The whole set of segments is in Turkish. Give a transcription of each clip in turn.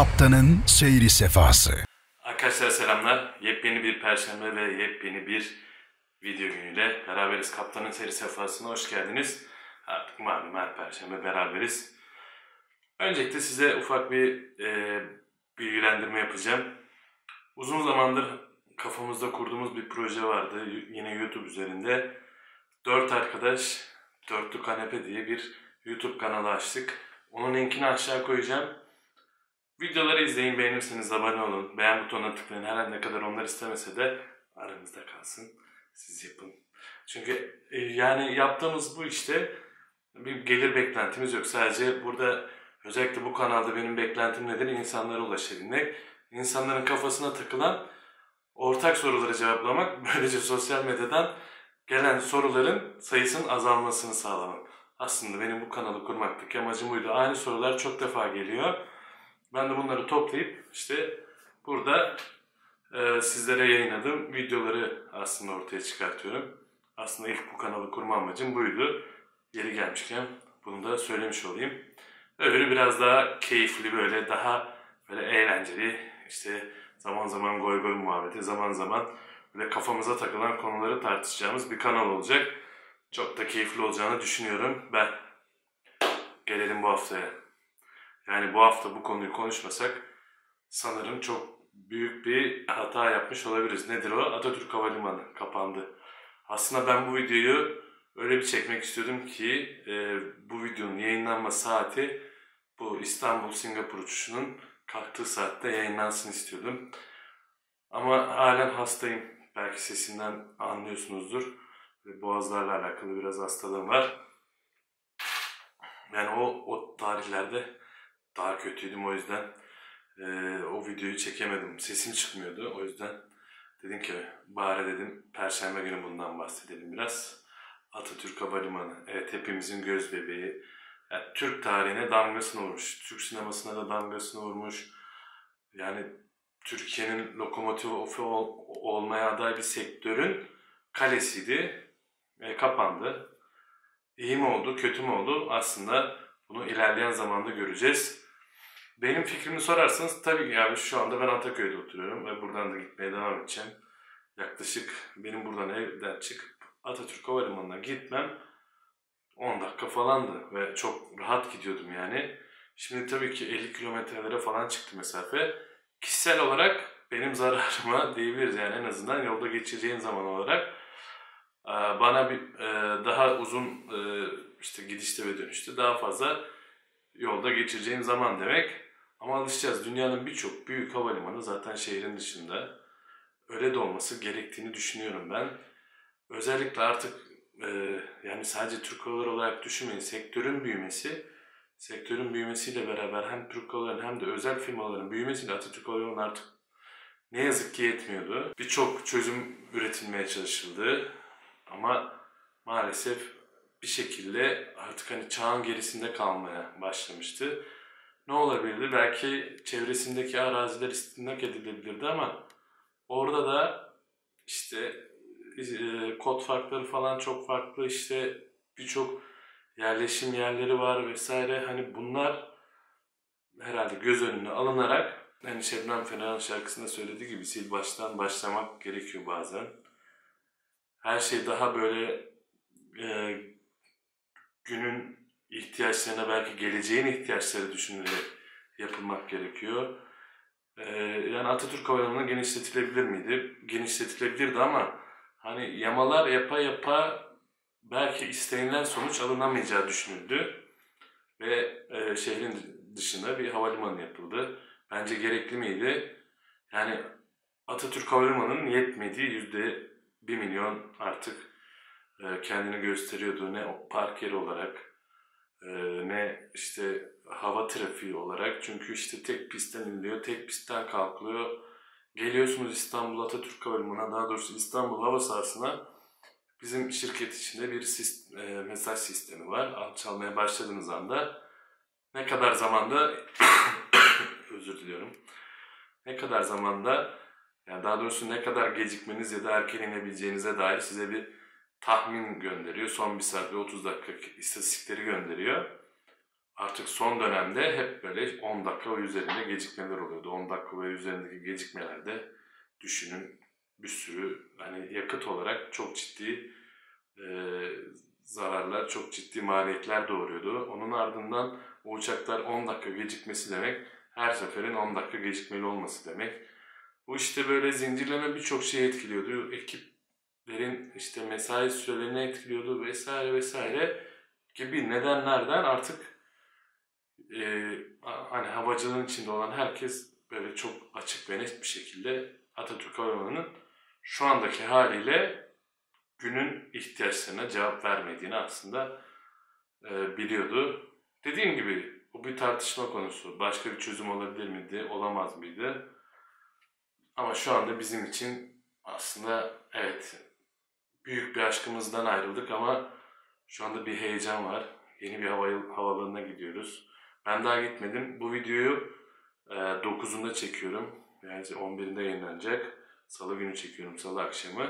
Kaptanın Seyri Sefası. Arkadaşlar selamlar. Yepyeni bir perşembe ve yepyeni bir video günüyle beraberiz. Kaptanın seri sefasına hoş geldiniz. Artık malum her perşembe beraberiz. Öncelikle size ufak bir e, bilgilendirme yapacağım. Uzun zamandır kafamızda kurduğumuz bir proje vardı. Yine YouTube üzerinde. Dört arkadaş, Dörtlü Kanepe diye bir YouTube kanalı açtık. Onun linkini aşağı koyacağım. Videoları izleyin, beğenirseniz abone olun. Beğen butonuna tıklayın. Her ne kadar onlar istemese de aranızda kalsın. Siz yapın. Çünkü e, yani yaptığımız bu işte bir gelir beklentimiz yok. Sadece burada özellikle bu kanalda benim beklentim nedir? İnsanlara ulaşabilmek. İnsanların kafasına takılan ortak soruları cevaplamak. Böylece sosyal medyadan gelen soruların sayısının azalmasını sağlamak. Aslında benim bu kanalı kurmaktaki amacım buydu. Aynı sorular çok defa geliyor. Ben de bunları toplayıp işte burada e, sizlere yayınladığım videoları aslında ortaya çıkartıyorum. Aslında ilk bu kanalı kurma amacım buydu. Yeri gelmişken bunu da söylemiş olayım. Öyle biraz daha keyifli böyle daha böyle eğlenceli işte zaman zaman goy goy muhabbeti zaman zaman böyle kafamıza takılan konuları tartışacağımız bir kanal olacak. Çok da keyifli olacağını düşünüyorum ben. Gelelim bu haftaya. Yani bu hafta bu konuyu konuşmasak sanırım çok büyük bir hata yapmış olabiliriz. Nedir o? Atatürk Havalimanı kapandı. Aslında ben bu videoyu öyle bir çekmek istiyordum ki e, bu videonun yayınlanma saati bu İstanbul-Singapur uçuşunun kalktığı saatte yayınlansın istiyordum. Ama halen hastayım. Belki sesinden anlıyorsunuzdur. Ve boğazlarla alakalı biraz hastalığım var. Yani o, o tarihlerde daha kötüydüm o yüzden e, o videoyu çekemedim. Sesim çıkmıyordu o yüzden dedim ki bari dedim perşembe günü bundan bahsedelim biraz. Atatürk Havalimanı. Evet hepimizin göz bebeği. Yani Türk tarihine damgasını vurmuş. Türk sinemasına da damgasını vurmuş. Yani Türkiye'nin lokomotifi ol, olmaya aday bir sektörün kalesiydi. E, kapandı. İyi mi oldu, kötü mü oldu? Aslında bunu ilerleyen zamanda göreceğiz. Benim fikrimi sorarsanız tabii ki yani şu anda ben Ataköy'de oturuyorum ve buradan da gitmeye devam edeceğim. Yaklaşık benim buradan evden çıkıp Atatürk Havalimanı'na gitmem 10 dakika falandı ve çok rahat gidiyordum yani. Şimdi tabii ki 50 kilometrelere falan çıktı mesafe. Kişisel olarak benim zararıma diyebiliriz yani en azından yolda geçireceğim zaman olarak bana bir daha uzun işte gidişte ve dönüşte daha fazla yolda geçireceğim zaman demek. Ama alışacağız. Dünyanın birçok büyük havalimanı zaten şehrin dışında. Öyle de olması gerektiğini düşünüyorum ben. Özellikle artık e, yani sadece Türk Havaları olarak düşünmeyin. Sektörün büyümesi, sektörün büyümesiyle beraber hem Türk Havaları'nın hem de özel firmaların büyümesiyle Atatürk Havalimanı artık ne yazık ki yetmiyordu. Birçok çözüm üretilmeye çalışıldı. Ama maalesef bir şekilde artık hani çağın gerisinde kalmaya başlamıştı. Ne olabilirdi? Belki çevresindeki araziler istindak edilebilirdi ama orada da işte e, kod farkları falan çok farklı işte birçok yerleşim yerleri var vesaire hani bunlar herhalde göz önüne alınarak hani Şebnem Ferah'ın şarkısında söylediği gibi sil baştan başlamak gerekiyor bazen. Her şey daha böyle e, günün ihtiyaçlarına belki geleceğin ihtiyaçları düşünülerek yapılmak gerekiyor. Ee, yani Atatürk Havalimanı genişletilebilir miydi? Genişletilebilirdi ama hani yamalar yapa yapa belki istenilen sonuç alınamayacağı düşünüldü. Ve e, şehrin dışında bir havalimanı yapıldı. Bence gerekli miydi? Yani Atatürk Havalimanı'nın yetmediği yüzde bir milyon artık e, kendini gösteriyordu. Ne park yeri olarak e, ne işte hava trafiği olarak. Çünkü işte tek pistten iniliyor, tek pistten kalkılıyor. Geliyorsunuz İstanbul Atatürk Havalimanı'na, daha doğrusu İstanbul hava sahasına bizim şirket içinde bir sist e, mesaj sistemi var. Alçalmaya başladığınız anda ne kadar zamanda özür diliyorum. Ne kadar zamanda yani daha doğrusu ne kadar gecikmeniz ya da erken inebileceğinize dair size bir tahmin gönderiyor. Son bir saat ve 30 dakika istatistikleri gönderiyor. artık son dönemde hep böyle 10 dakika ve üzerinde gecikmeler oluyordu. 10 dakika ve üzerindeki gecikmelerde düşünün bir sürü hani yakıt olarak çok ciddi e, zararlar, çok ciddi maliyetler doğuruyordu. Onun ardından o uçaklar 10 dakika gecikmesi demek her seferin 10 dakika gecikmeli olması demek. Bu işte böyle zincirleme birçok şeyi etkiliyordu. Ekiplerin işte mesai sürelerini etkiliyordu vesaire vesaire gibi nedenlerden artık e, hani havacılığın içinde olan herkes böyle çok açık ve net bir şekilde Atatürk Havalimanı'nın şu andaki haliyle günün ihtiyaçlarına cevap vermediğini aslında e, biliyordu. Dediğim gibi bu bir tartışma konusu. Başka bir çözüm olabilir miydi, olamaz mıydı? Ama şu anda bizim için aslında evet büyük bir aşkımızdan ayrıldık ama şu anda bir heyecan var. Yeni bir hava, havalarına gidiyoruz. Ben daha gitmedim. Bu videoyu e, 9'unda çekiyorum. Yani 11'inde yayınlanacak. Salı günü çekiyorum, salı akşamı.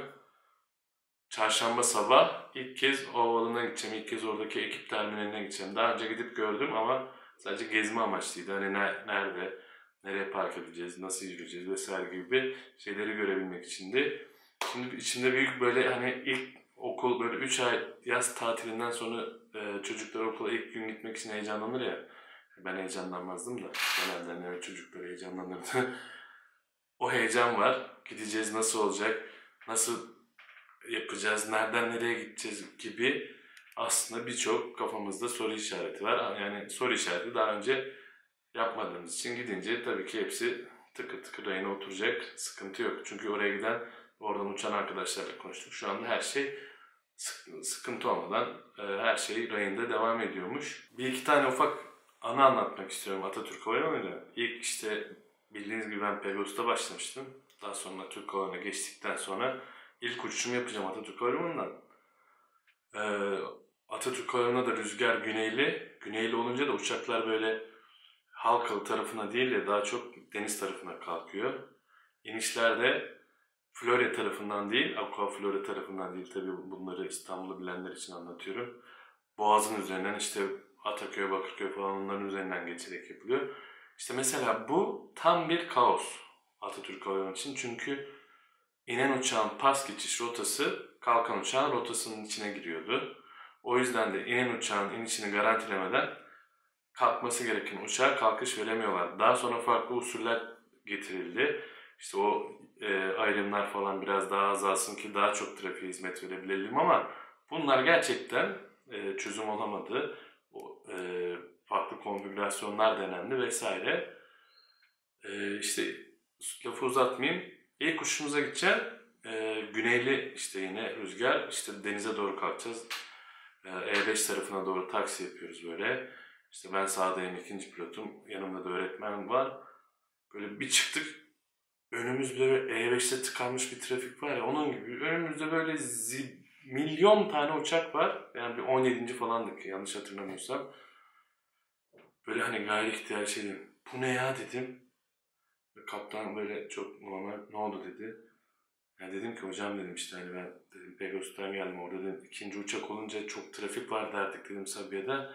Çarşamba sabah ilk kez o havalına gideceğim. İlk kez oradaki ekip terminaline gideceğim. Daha önce gidip gördüm ama sadece gezme amaçlıydı. Hani ne, nerede, nereye park edeceğiz, nasıl yürüyeceğiz vesaire gibi şeyleri görebilmek içindi. Şimdi içimde büyük böyle hani ilk okul böyle 3 ay yaz tatilinden sonra e, çocuklar okula ilk gün gitmek için heyecanlanır ya. Ben heyecanlanmazdım da genelde hani öyle çocuklar heyecanlanırdı. o heyecan var. Gideceğiz nasıl olacak, nasıl yapacağız, nereden nereye gideceğiz gibi aslında birçok kafamızda soru işareti var. Yani soru işareti daha önce yapmadığımız için gidince tabii ki hepsi tıkır tıkır rayına oturacak. Sıkıntı yok. Çünkü oraya giden, oradan uçan arkadaşlarla konuştuk. Şu anda her şey sıkıntı olmadan e, her şey rayında devam ediyormuş. Bir iki tane ufak anı anlatmak istiyorum Atatürk Havalimanı'yla. İlk işte bildiğiniz gibi ben Pegasus'ta başlamıştım. Daha sonra Türk Havalimanı'na geçtikten sonra ilk uçuşumu yapacağım Atatürk Havalimanı'ndan. Ee, Atatürk Havalimanı'na da rüzgar güneyli. Güneyli olunca da uçaklar böyle Halkalı tarafına değil de daha çok deniz tarafına kalkıyor. İnişlerde Florya tarafından değil, Aqua Florya tarafından değil tabii bunları İstanbul'u bilenler için anlatıyorum. Boğaz'ın üzerinden işte Ataköy, Bakırköy falan onların üzerinden geçerek yapılıyor. İşte mesela bu tam bir kaos Atatürk Havalimanı için. Çünkü inen uçağın pas geçiş rotası kalkan uçağın rotasının içine giriyordu. O yüzden de inen uçağın inişini garantilemeden kalkması gereken uçağa kalkış veremiyorlar. Daha sonra farklı usuller getirildi. İşte o ayrımlar falan biraz daha azalsın ki daha çok trafiğe hizmet verebilelim ama bunlar gerçekten e, çözüm olamadı. E, farklı konfigürasyonlar denendi vesaire. E, işte lafı uzatmayayım. İlk uçuşumuza gideceğim. E, güneyli işte yine rüzgar. işte denize doğru kalkacağız. E, E5 tarafına doğru taksi yapıyoruz böyle. İşte ben sağdayım ikinci pilotum. Yanımda da öğretmen var. Böyle bir çıktık. Önümüzde böyle E5'te tıkanmış bir trafik var ya onun gibi. Önümüzde böyle zi, milyon tane uçak var. Yani bir 17. falandık yanlış hatırlamıyorsam. Böyle hani gayri ihtiyar şey dedim. Bu ne ya dedim. Kaptan böyle çok normal ne oldu dedi. Yani dedim ki hocam dedim işte hani ben dedim Pegasus'tan geldim orada dedim ikinci uçak olunca çok trafik var derdik dedim Sabiha'da.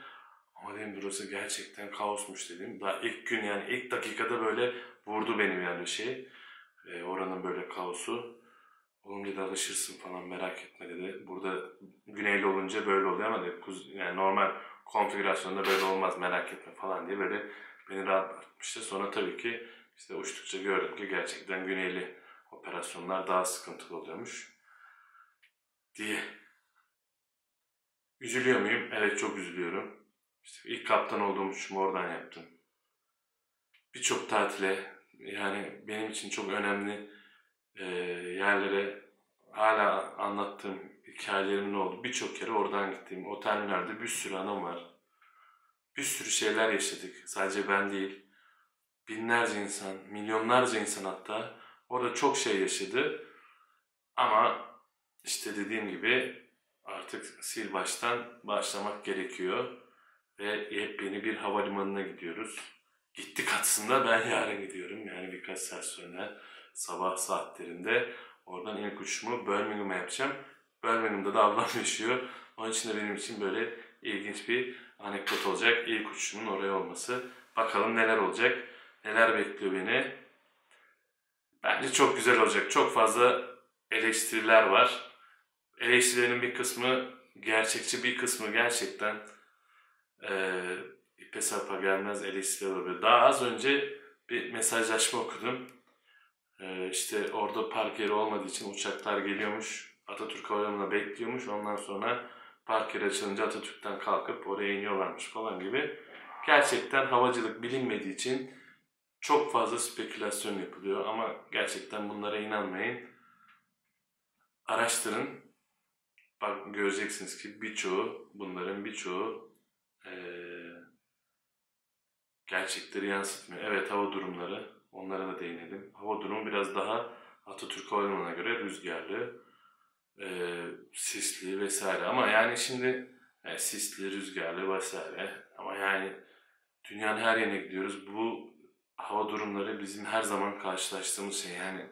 Ama dedim burası gerçekten kaosmuş dedim. Daha ilk gün yani ilk dakikada böyle vurdu benim yani şey. E, oranın böyle kaosu. Oğlum dedi alışırsın falan merak etme dedi. Burada güneyli olunca böyle oluyor ama dedi, kuz, yani normal konfigürasyonda böyle olmaz merak etme falan diye böyle beni rahatlatmıştı. Sonra tabii ki işte uçtukça gördüm ki gerçekten güneyli operasyonlar daha sıkıntılı oluyormuş diye. Üzülüyor muyum? Evet çok üzülüyorum. İşte ilk kaptan olduğum uçuşumu oradan yaptım. Birçok tatile yani benim için çok önemli e, yerlere hala anlattığım hikayelerimin oldu. Birçok kere oradan gittim. O terminalde bir sürü anım var. Bir sürü şeyler yaşadık. Sadece ben değil. Binlerce insan, milyonlarca insan hatta orada çok şey yaşadı. Ama işte dediğim gibi artık sil baştan başlamak gerekiyor ve yepyeni bir havalimanına gidiyoruz. Gittik aslında ben yarın gidiyorum yani birkaç saat sonra sabah saatlerinde oradan ilk uçuşumu Birmingham'a yapacağım. Birmingham'da da ablam yaşıyor. Onun için de benim için böyle ilginç bir anekdot olacak. İlk uçuşumun oraya olması. Bakalım neler olacak. Neler bekliyor beni. Bence çok güzel olacak. Çok fazla eleştiriler var. Eleştirilerin bir kısmı gerçekçi, bir kısmı gerçekten eee ipe sapa gelmez eleştiriler oluyor. Daha az önce bir mesajlaşma okudum. Eee işte orada park yeri olmadığı için uçaklar geliyormuş. Atatürk Havalimanı'na bekliyormuş. Ondan sonra park yeri açılınca Atatürk'ten kalkıp oraya iniyorlarmış falan gibi. Gerçekten havacılık bilinmediği için çok fazla spekülasyon yapılıyor ama gerçekten bunlara inanmayın. Araştırın. Bak göreceksiniz ki birçoğu, bunların birçoğu eee, gerçekleri yansıtmıyor. Evet hava durumları, onlara da değinelim. Hava durumu biraz daha Atatürk Havalimanı'na göre rüzgarlı, eee, sisli vesaire. Ama yani şimdi e, sisli, rüzgarlı vesaire. Ama yani dünyanın her yerine gidiyoruz. Bu hava durumları bizim her zaman karşılaştığımız şey. Yani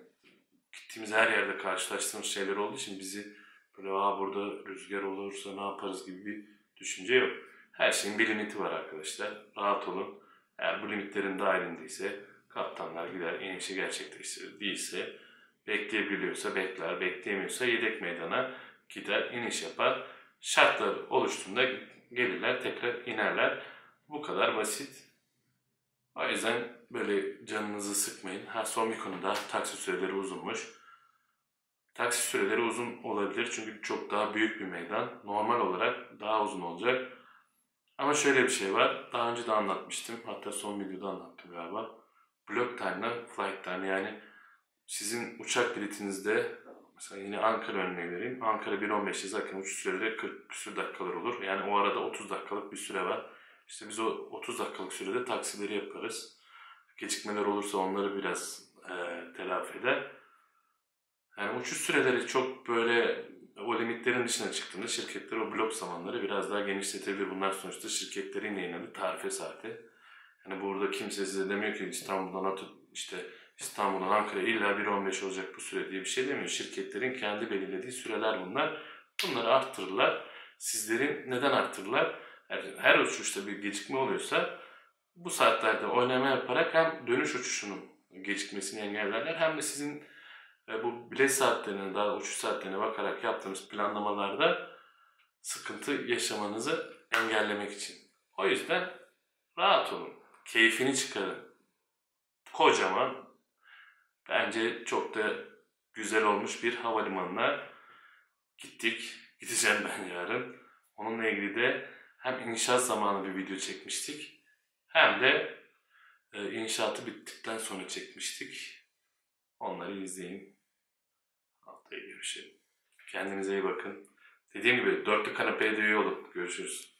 gittiğimiz her yerde karşılaştığımız şeyler olduğu için bizi böyle Aa, burada rüzgar olursa ne yaparız gibi bir düşünce yok. Her şeyin bir limiti var arkadaşlar. Rahat olun. Eğer bu limitlerin dahilindeyse kaptanlar gider inişi gerçekleştirir. Değilse bekleyebiliyorsa bekler, bekleyemiyorsa yedek meydana gider, iniş yapar. Şartlar oluştuğunda gelirler, tekrar inerler. Bu kadar basit. O yüzden böyle canınızı sıkmayın. Ha son bir konuda taksi süreleri uzunmuş. Taksi süreleri uzun olabilir çünkü çok daha büyük bir meydan. Normal olarak daha uzun olacak. Ama şöyle bir şey var. Daha önce de anlatmıştım. Hatta son videoda anlattım galiba. Block time'la flight time yani sizin uçak biletinizde mesela yine Ankara örneği vereyim. Ankara 1.15'te zaten uçuş süreleri 40 küsur dakikalar olur. Yani o arada 30 dakikalık bir süre var. İşte biz o 30 dakikalık sürede taksileri yaparız. Gecikmeler olursa onları biraz e, telafi eder. Yani uçuş süreleri çok böyle o limitlerin dışına çıktığında şirketler o blok zamanları biraz daha genişletebilir. Bunlar sonuçta şirketlerin yayınladığı tarife saati. Yani burada kimse size demiyor ki İstanbul'dan atıp işte İstanbul'dan Ankara'ya illa 1.15 olacak bu süre diye bir şey demiyor. Şirketlerin kendi belirlediği süreler bunlar. Bunları arttırırlar. Sizlerin neden arttırırlar? Her, her uçuşta bir gecikme oluyorsa bu saatlerde oynama yaparak hem dönüş uçuşunun gecikmesini engellerler hem de sizin bu bilet saatlerine daha uçuş saatlerine bakarak yaptığınız planlamalarda sıkıntı yaşamanızı engellemek için. O yüzden rahat olun. Keyfini çıkarın. Kocaman bence çok da güzel olmuş bir havalimanına gittik. Gideceğim ben yarın. Onunla ilgili de hem inşaat zamanı bir video çekmiştik hem de e, inşaatı bittikten sonra çekmiştik. Onları izleyin. Haftaya görüşelim. Kendinize iyi bakın. Dediğim gibi dörtlü kanepeye de üye olun. Görüşürüz.